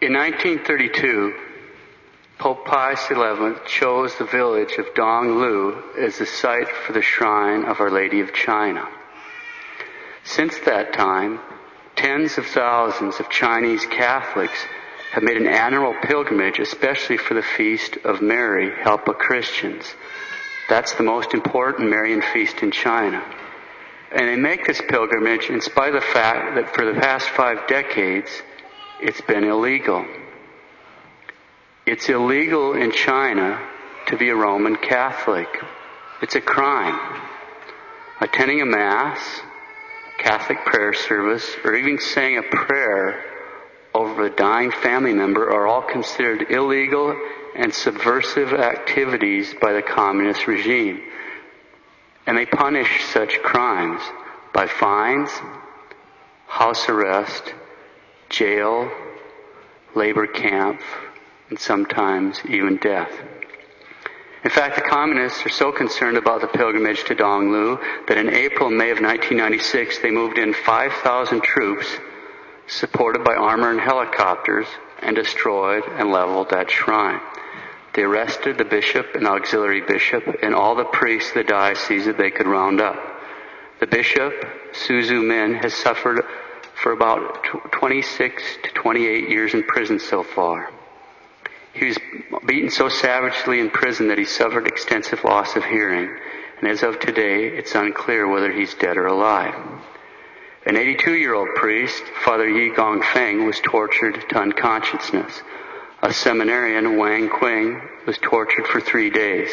In 1932, Pope Pius XI chose the village of Donglu as the site for the shrine of Our Lady of China. Since that time, tens of thousands of Chinese Catholics have made an annual pilgrimage, especially for the feast of Mary, Help of Christians. That's the most important Marian feast in China. And they make this pilgrimage in spite of the fact that for the past five decades, it's been illegal. It's illegal in China to be a Roman Catholic. It's a crime. Attending a Mass, Catholic prayer service, or even saying a prayer over a dying family member are all considered illegal and subversive activities by the communist regime. And they punish such crimes by fines, house arrest, jail, labor camp, and sometimes even death. In fact, the communists are so concerned about the pilgrimage to Donglu that in April May of 1996 they moved in 5,000 troops supported by armor and helicopters and destroyed and leveled that shrine. They arrested the bishop and auxiliary bishop and all the priests of the diocese that they could round up. The bishop, Su Zhimin, has suffered for about 26 to 28 years in prison so far. He was beaten so savagely in prison that he suffered extensive loss of hearing, and as of today, it's unclear whether he's dead or alive. An 82 year old priest, Father Yi Gongfeng, was tortured to unconsciousness. A seminarian, Wang Qing, was tortured for three days,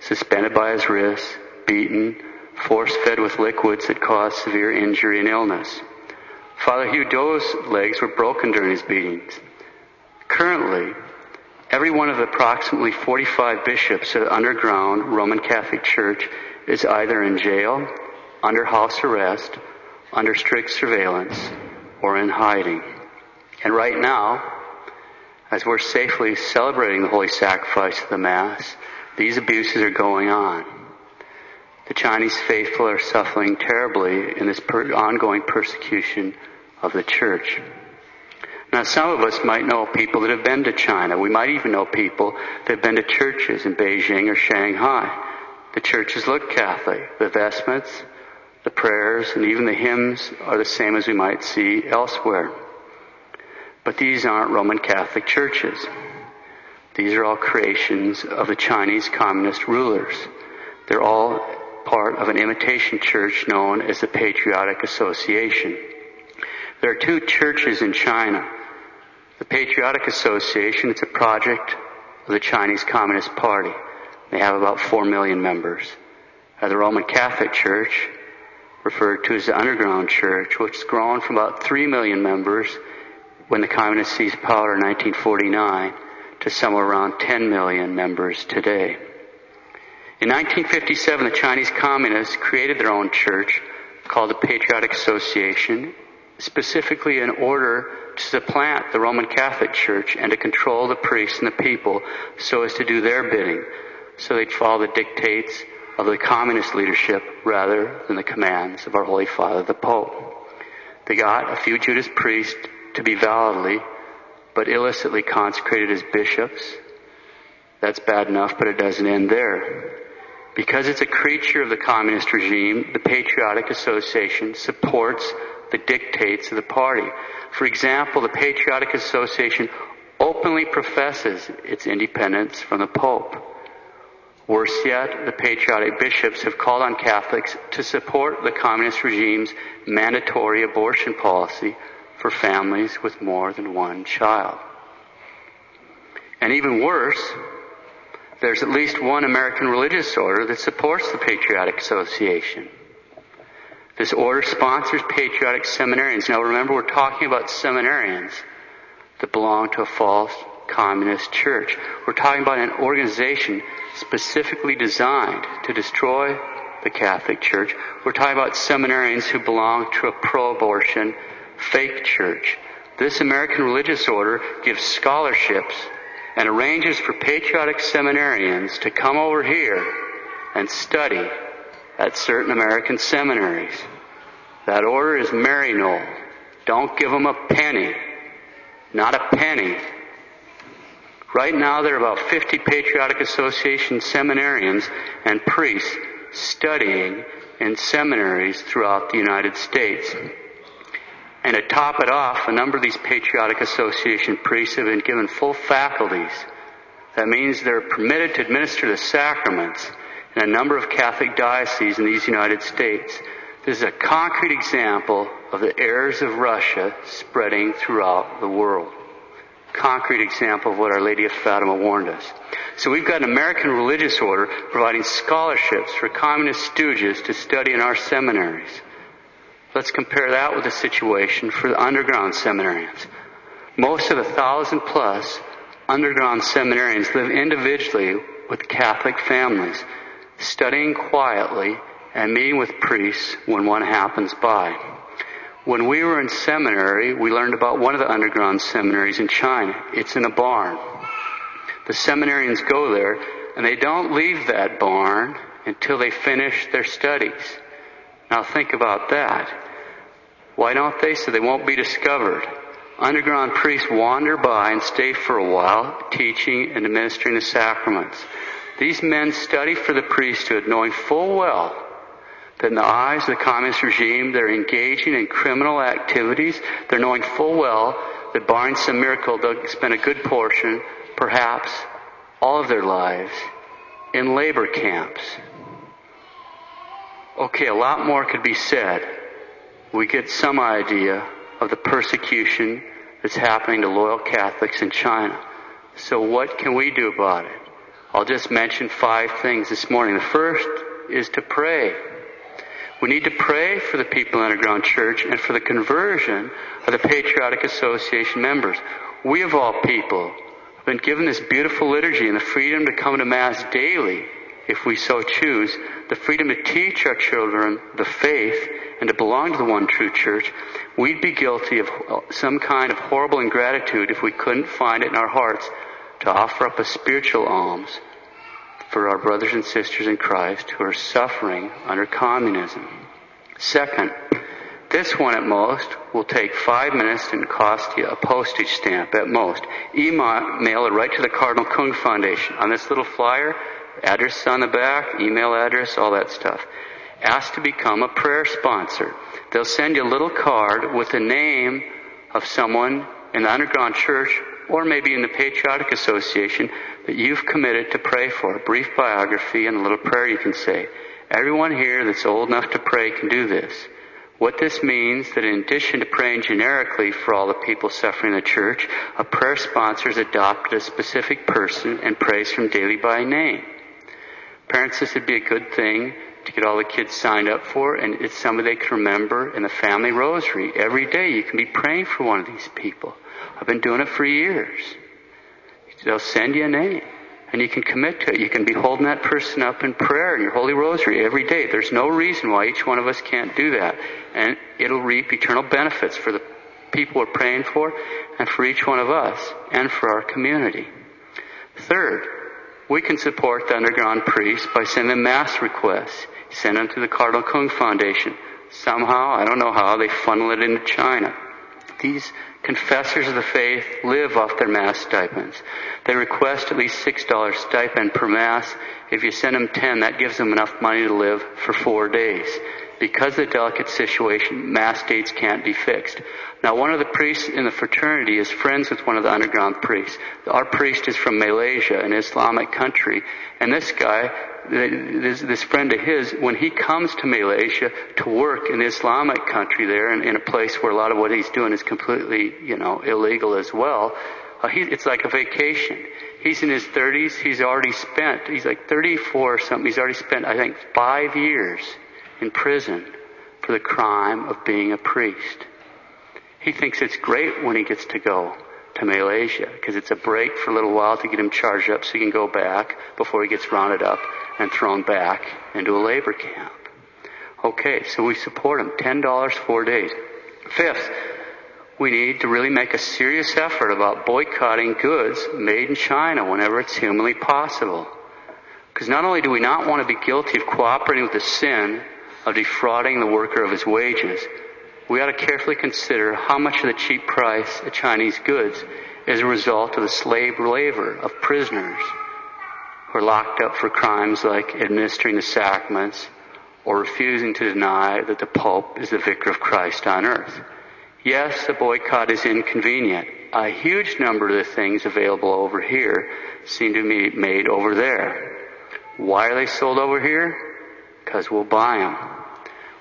suspended by his wrists, beaten, force fed with liquids that caused severe injury and illness. Father Hugh Do's legs were broken during his beatings. Currently, every one of the approximately 45 bishops of the underground Roman Catholic Church is either in jail, under house arrest, under strict surveillance, or in hiding. And right now, as we're safely celebrating the holy sacrifice of the Mass, these abuses are going on. The Chinese faithful are suffering terribly in this per- ongoing persecution of the church. Now, some of us might know people that have been to China. We might even know people that have been to churches in Beijing or Shanghai. The churches look Catholic. The vestments, the prayers, and even the hymns are the same as we might see elsewhere. But these aren't Roman Catholic churches. These are all creations of the Chinese communist rulers. They're all part of an imitation church known as the Patriotic Association. There are two churches in China. The Patriotic Association, it's a project of the Chinese Communist Party. They have about four million members. Uh, the Roman Catholic Church, referred to as the Underground Church, which has grown from about three million members when the communists seized power in 1949 to somewhere around 10 million members today. In 1957, the Chinese communists created their own church called the Patriotic Association, specifically in order to supplant the Roman Catholic Church and to control the priests and the people so as to do their bidding, so they'd follow the dictates of the communist leadership rather than the commands of our Holy Father, the Pope. They got a few Judas priests to be validly but illicitly consecrated as bishops. That's bad enough, but it doesn't end there. Because it's a creature of the communist regime, the Patriotic Association supports the dictates of the party. For example, the Patriotic Association openly professes its independence from the Pope. Worse yet, the patriotic bishops have called on Catholics to support the communist regime's mandatory abortion policy for families with more than one child. And even worse, there's at least one American religious order that supports the Patriotic Association. This order sponsors patriotic seminarians. Now remember, we're talking about seminarians that belong to a false communist church. We're talking about an organization specifically designed to destroy the Catholic Church. We're talking about seminarians who belong to a pro-abortion fake church. This American religious order gives scholarships and arranges for patriotic seminarians to come over here and study at certain American seminaries. That order is Maryknoll. Don't give them a penny. Not a penny. Right now there are about 50 Patriotic Association seminarians and priests studying in seminaries throughout the United States. And to top it off, a number of these Patriotic Association priests have been given full faculties. That means they're permitted to administer the sacraments in a number of Catholic dioceses in these United States. This is a concrete example of the errors of Russia spreading throughout the world. Concrete example of what Our Lady of Fatima warned us. So we've got an American religious order providing scholarships for communist stooges to study in our seminaries. Let's compare that with the situation for the underground seminarians. Most of the thousand plus underground seminarians live individually with Catholic families, studying quietly and meeting with priests when one happens by. When we were in seminary, we learned about one of the underground seminaries in China. It's in a barn. The seminarians go there and they don't leave that barn until they finish their studies. Now think about that. Why don't they? So they won't be discovered. Underground priests wander by and stay for a while, teaching and administering the sacraments. These men study for the priesthood, knowing full well that in the eyes of the communist regime, they're engaging in criminal activities. They're knowing full well that barring some miracle, they'll spend a good portion, perhaps all of their lives, in labor camps. Okay, a lot more could be said we get some idea of the persecution that's happening to loyal Catholics in China. So what can we do about it? I'll just mention five things this morning. The first is to pray. We need to pray for the people in the underground church and for the conversion of the Patriotic Association members. We of all people have been given this beautiful liturgy and the freedom to come to Mass daily, if we so choose, the freedom to teach our children the faith and to belong to the one true church, we'd be guilty of some kind of horrible ingratitude if we couldn't find it in our hearts to offer up a spiritual alms for our brothers and sisters in Christ who are suffering under communism. Second, this one at most will take five minutes and cost you a postage stamp at most. Email it right to the Cardinal Kung Foundation. On this little flyer, address on the back, email address, all that stuff ask to become a prayer sponsor. They'll send you a little card with the name of someone in the underground church or maybe in the Patriotic Association that you've committed to pray for. A brief biography and a little prayer you can say. Everyone here that's old enough to pray can do this. What this means that in addition to praying generically for all the people suffering in the church, a prayer sponsor has adopted a specific person and prays from daily by name. Parents, this would be a good thing to get all the kids signed up for, and it's something they can remember in the family rosary. Every day you can be praying for one of these people. I've been doing it for years. They'll send you a name, and you can commit to it. You can be holding that person up in prayer in your holy rosary every day. There's no reason why each one of us can't do that. And it'll reap eternal benefits for the people we're praying for, and for each one of us, and for our community. Third, we can support the underground priests by sending mass requests sent them to the Cardinal Kung Foundation. Somehow, I don't know how, they funnel it into China. These confessors of the faith live off their mass stipends. They request at least $6 stipend per mass. If you send them 10, that gives them enough money to live for four days. Because of the delicate situation, mass dates can't be fixed. Now, one of the priests in the fraternity is friends with one of the underground priests. Our priest is from Malaysia, an Islamic country, and this guy this, this friend of his, when he comes to Malaysia to work in Islamic country there, in, in a place where a lot of what he's doing is completely, you know, illegal as well, uh, he, it's like a vacation. He's in his 30s. He's already spent, he's like 34 or something. He's already spent, I think, five years in prison for the crime of being a priest. He thinks it's great when he gets to go to Malaysia because it's a break for a little while to get him charged up so he can go back before he gets rounded up and thrown back into a labor camp. Okay, so we support him. $10 four days. Fifth, we need to really make a serious effort about boycotting goods made in China whenever it's humanly possible. Because not only do we not want to be guilty of cooperating with the sin of defrauding the worker of his wages, we ought to carefully consider how much of the cheap price of Chinese goods is a result of the slave labor of prisoners who are locked up for crimes like administering the sacraments or refusing to deny that the Pope is the vicar of Christ on earth. Yes, the boycott is inconvenient. A huge number of the things available over here seem to be made over there. Why are they sold over here? Because we'll buy them.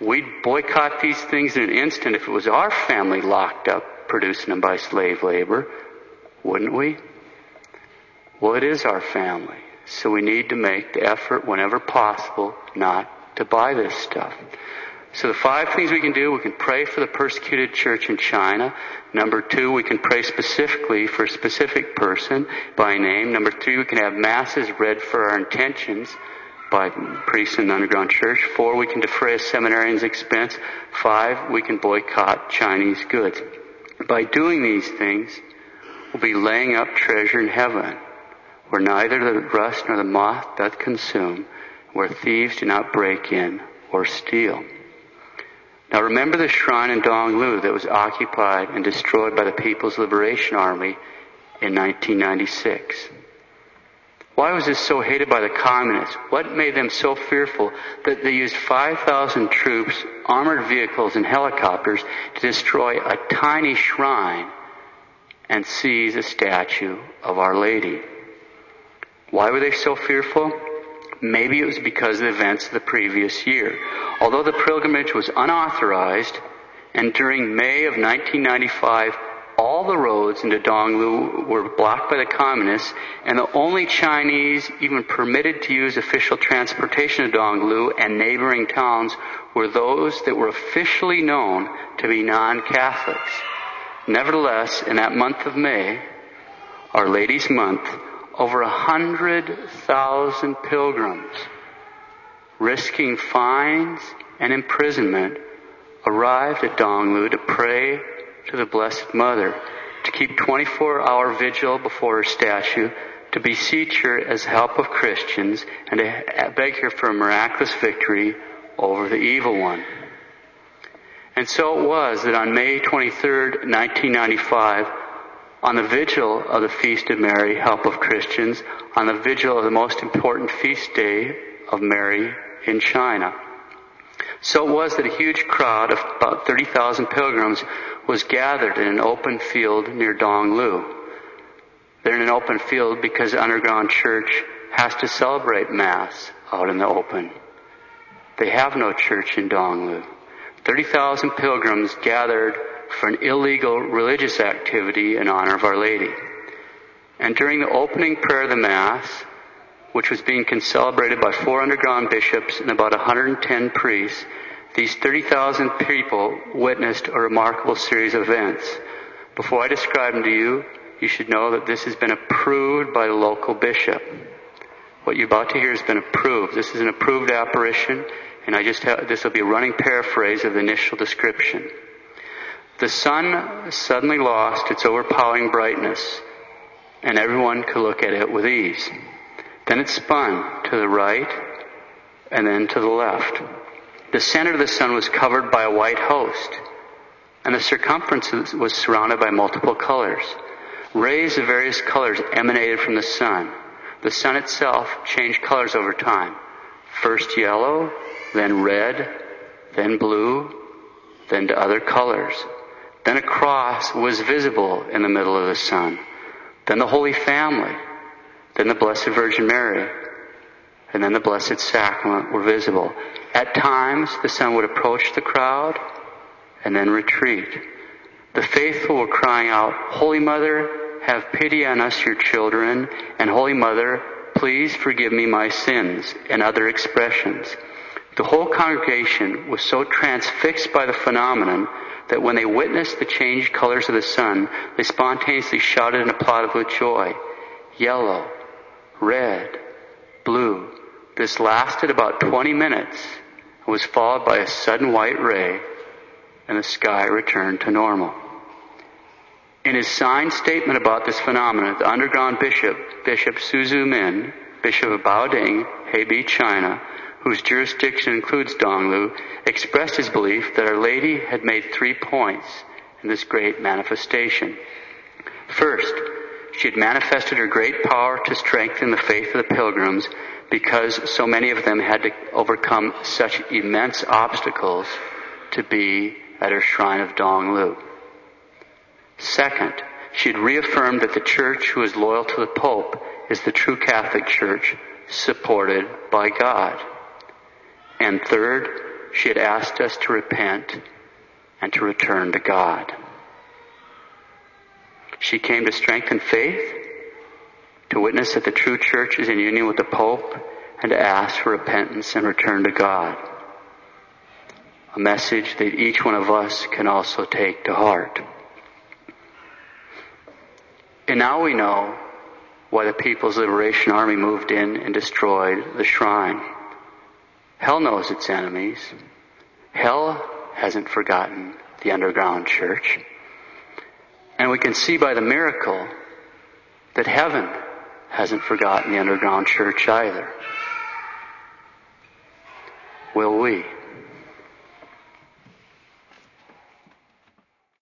We'd boycott these things in an instant if it was our family locked up producing them by slave labor, wouldn't we? Well, it is our family. So we need to make the effort whenever possible not to buy this stuff. So the five things we can do, we can pray for the persecuted church in China. Number two, we can pray specifically for a specific person by name. Number three, we can have masses read for our intentions by priests in the underground church. Four, we can defray a seminarian's expense. Five, we can boycott Chinese goods. By doing these things, we'll be laying up treasure in heaven, where neither the rust nor the moth doth consume, where thieves do not break in or steal. Now remember the shrine in Donglu that was occupied and destroyed by the People's Liberation Army in 1996. Why was this so hated by the communists? What made them so fearful that they used 5,000 troops, armored vehicles, and helicopters to destroy a tiny shrine and seize a statue of Our Lady? Why were they so fearful? Maybe it was because of the events of the previous year. Although the pilgrimage was unauthorized, and during May of 1995, all the roads into Donglu were blocked by the communists, and the only Chinese even permitted to use official transportation to Donglu and neighboring towns were those that were officially known to be non-Catholics. Nevertheless, in that month of May, Our Lady's Month, over a hundred thousand pilgrims, risking fines and imprisonment, arrived at Donglu to pray to the Blessed Mother, to keep 24 hour vigil before her statue, to beseech her as help of Christians, and to beg her for a miraculous victory over the evil one. And so it was that on May 23rd, 1995, on the vigil of the Feast of Mary, Help of Christians, on the vigil of the most important feast day of Mary in China. So it was that a huge crowd of about 30,000 pilgrims was gathered in an open field near Donglu. They're in an open field because the underground church has to celebrate Mass out in the open. They have no church in Donglu. 30,000 pilgrims gathered for an illegal religious activity in honor of Our Lady. And during the opening prayer of the Mass, which was being celebrated by four underground bishops and about 110 priests, these 30,000 people witnessed a remarkable series of events. Before I describe them to you, you should know that this has been approved by the local bishop. What you're about to hear has been approved. This is an approved apparition, and I just have, this will be a running paraphrase of the initial description. The sun suddenly lost its overpowering brightness, and everyone could look at it with ease. Then it spun to the right and then to the left. The center of the sun was covered by a white host, and the circumference was surrounded by multiple colors. Rays of various colors emanated from the sun. The sun itself changed colors over time. First yellow, then red, then blue, then to other colors. Then a cross was visible in the middle of the sun. Then the Holy Family. Then the Blessed Virgin Mary. And then the Blessed Sacrament were visible. At times, the sun would approach the crowd and then retreat. The faithful were crying out, Holy Mother, have pity on us, your children, and Holy Mother, please forgive me my sins, and other expressions. The whole congregation was so transfixed by the phenomenon that when they witnessed the changed colors of the sun, they spontaneously shouted and applauded with joy. Yellow, red, blue. This lasted about 20 minutes and was followed by a sudden white ray and the sky returned to normal. In his signed statement about this phenomenon, the underground bishop, Bishop Su Zhimin, Bishop of Baoding, Hebei, China, whose jurisdiction includes Donglu, expressed his belief that Our Lady had made three points in this great manifestation. First, she had manifested her great power to strengthen the faith of the pilgrims because so many of them had to overcome such immense obstacles to be at her shrine of Donglu. Second, she had reaffirmed that the church who is loyal to the Pope is the true Catholic Church supported by God. And third, she had asked us to repent and to return to God. She came to strengthen faith, to witness that the true church is in union with the Pope, and to ask for repentance and return to God. A message that each one of us can also take to heart. And now we know why the People's Liberation Army moved in and destroyed the shrine. Hell knows its enemies. Hell hasn't forgotten the underground church. And we can see by the miracle that heaven hasn't forgotten the underground church either. Will we?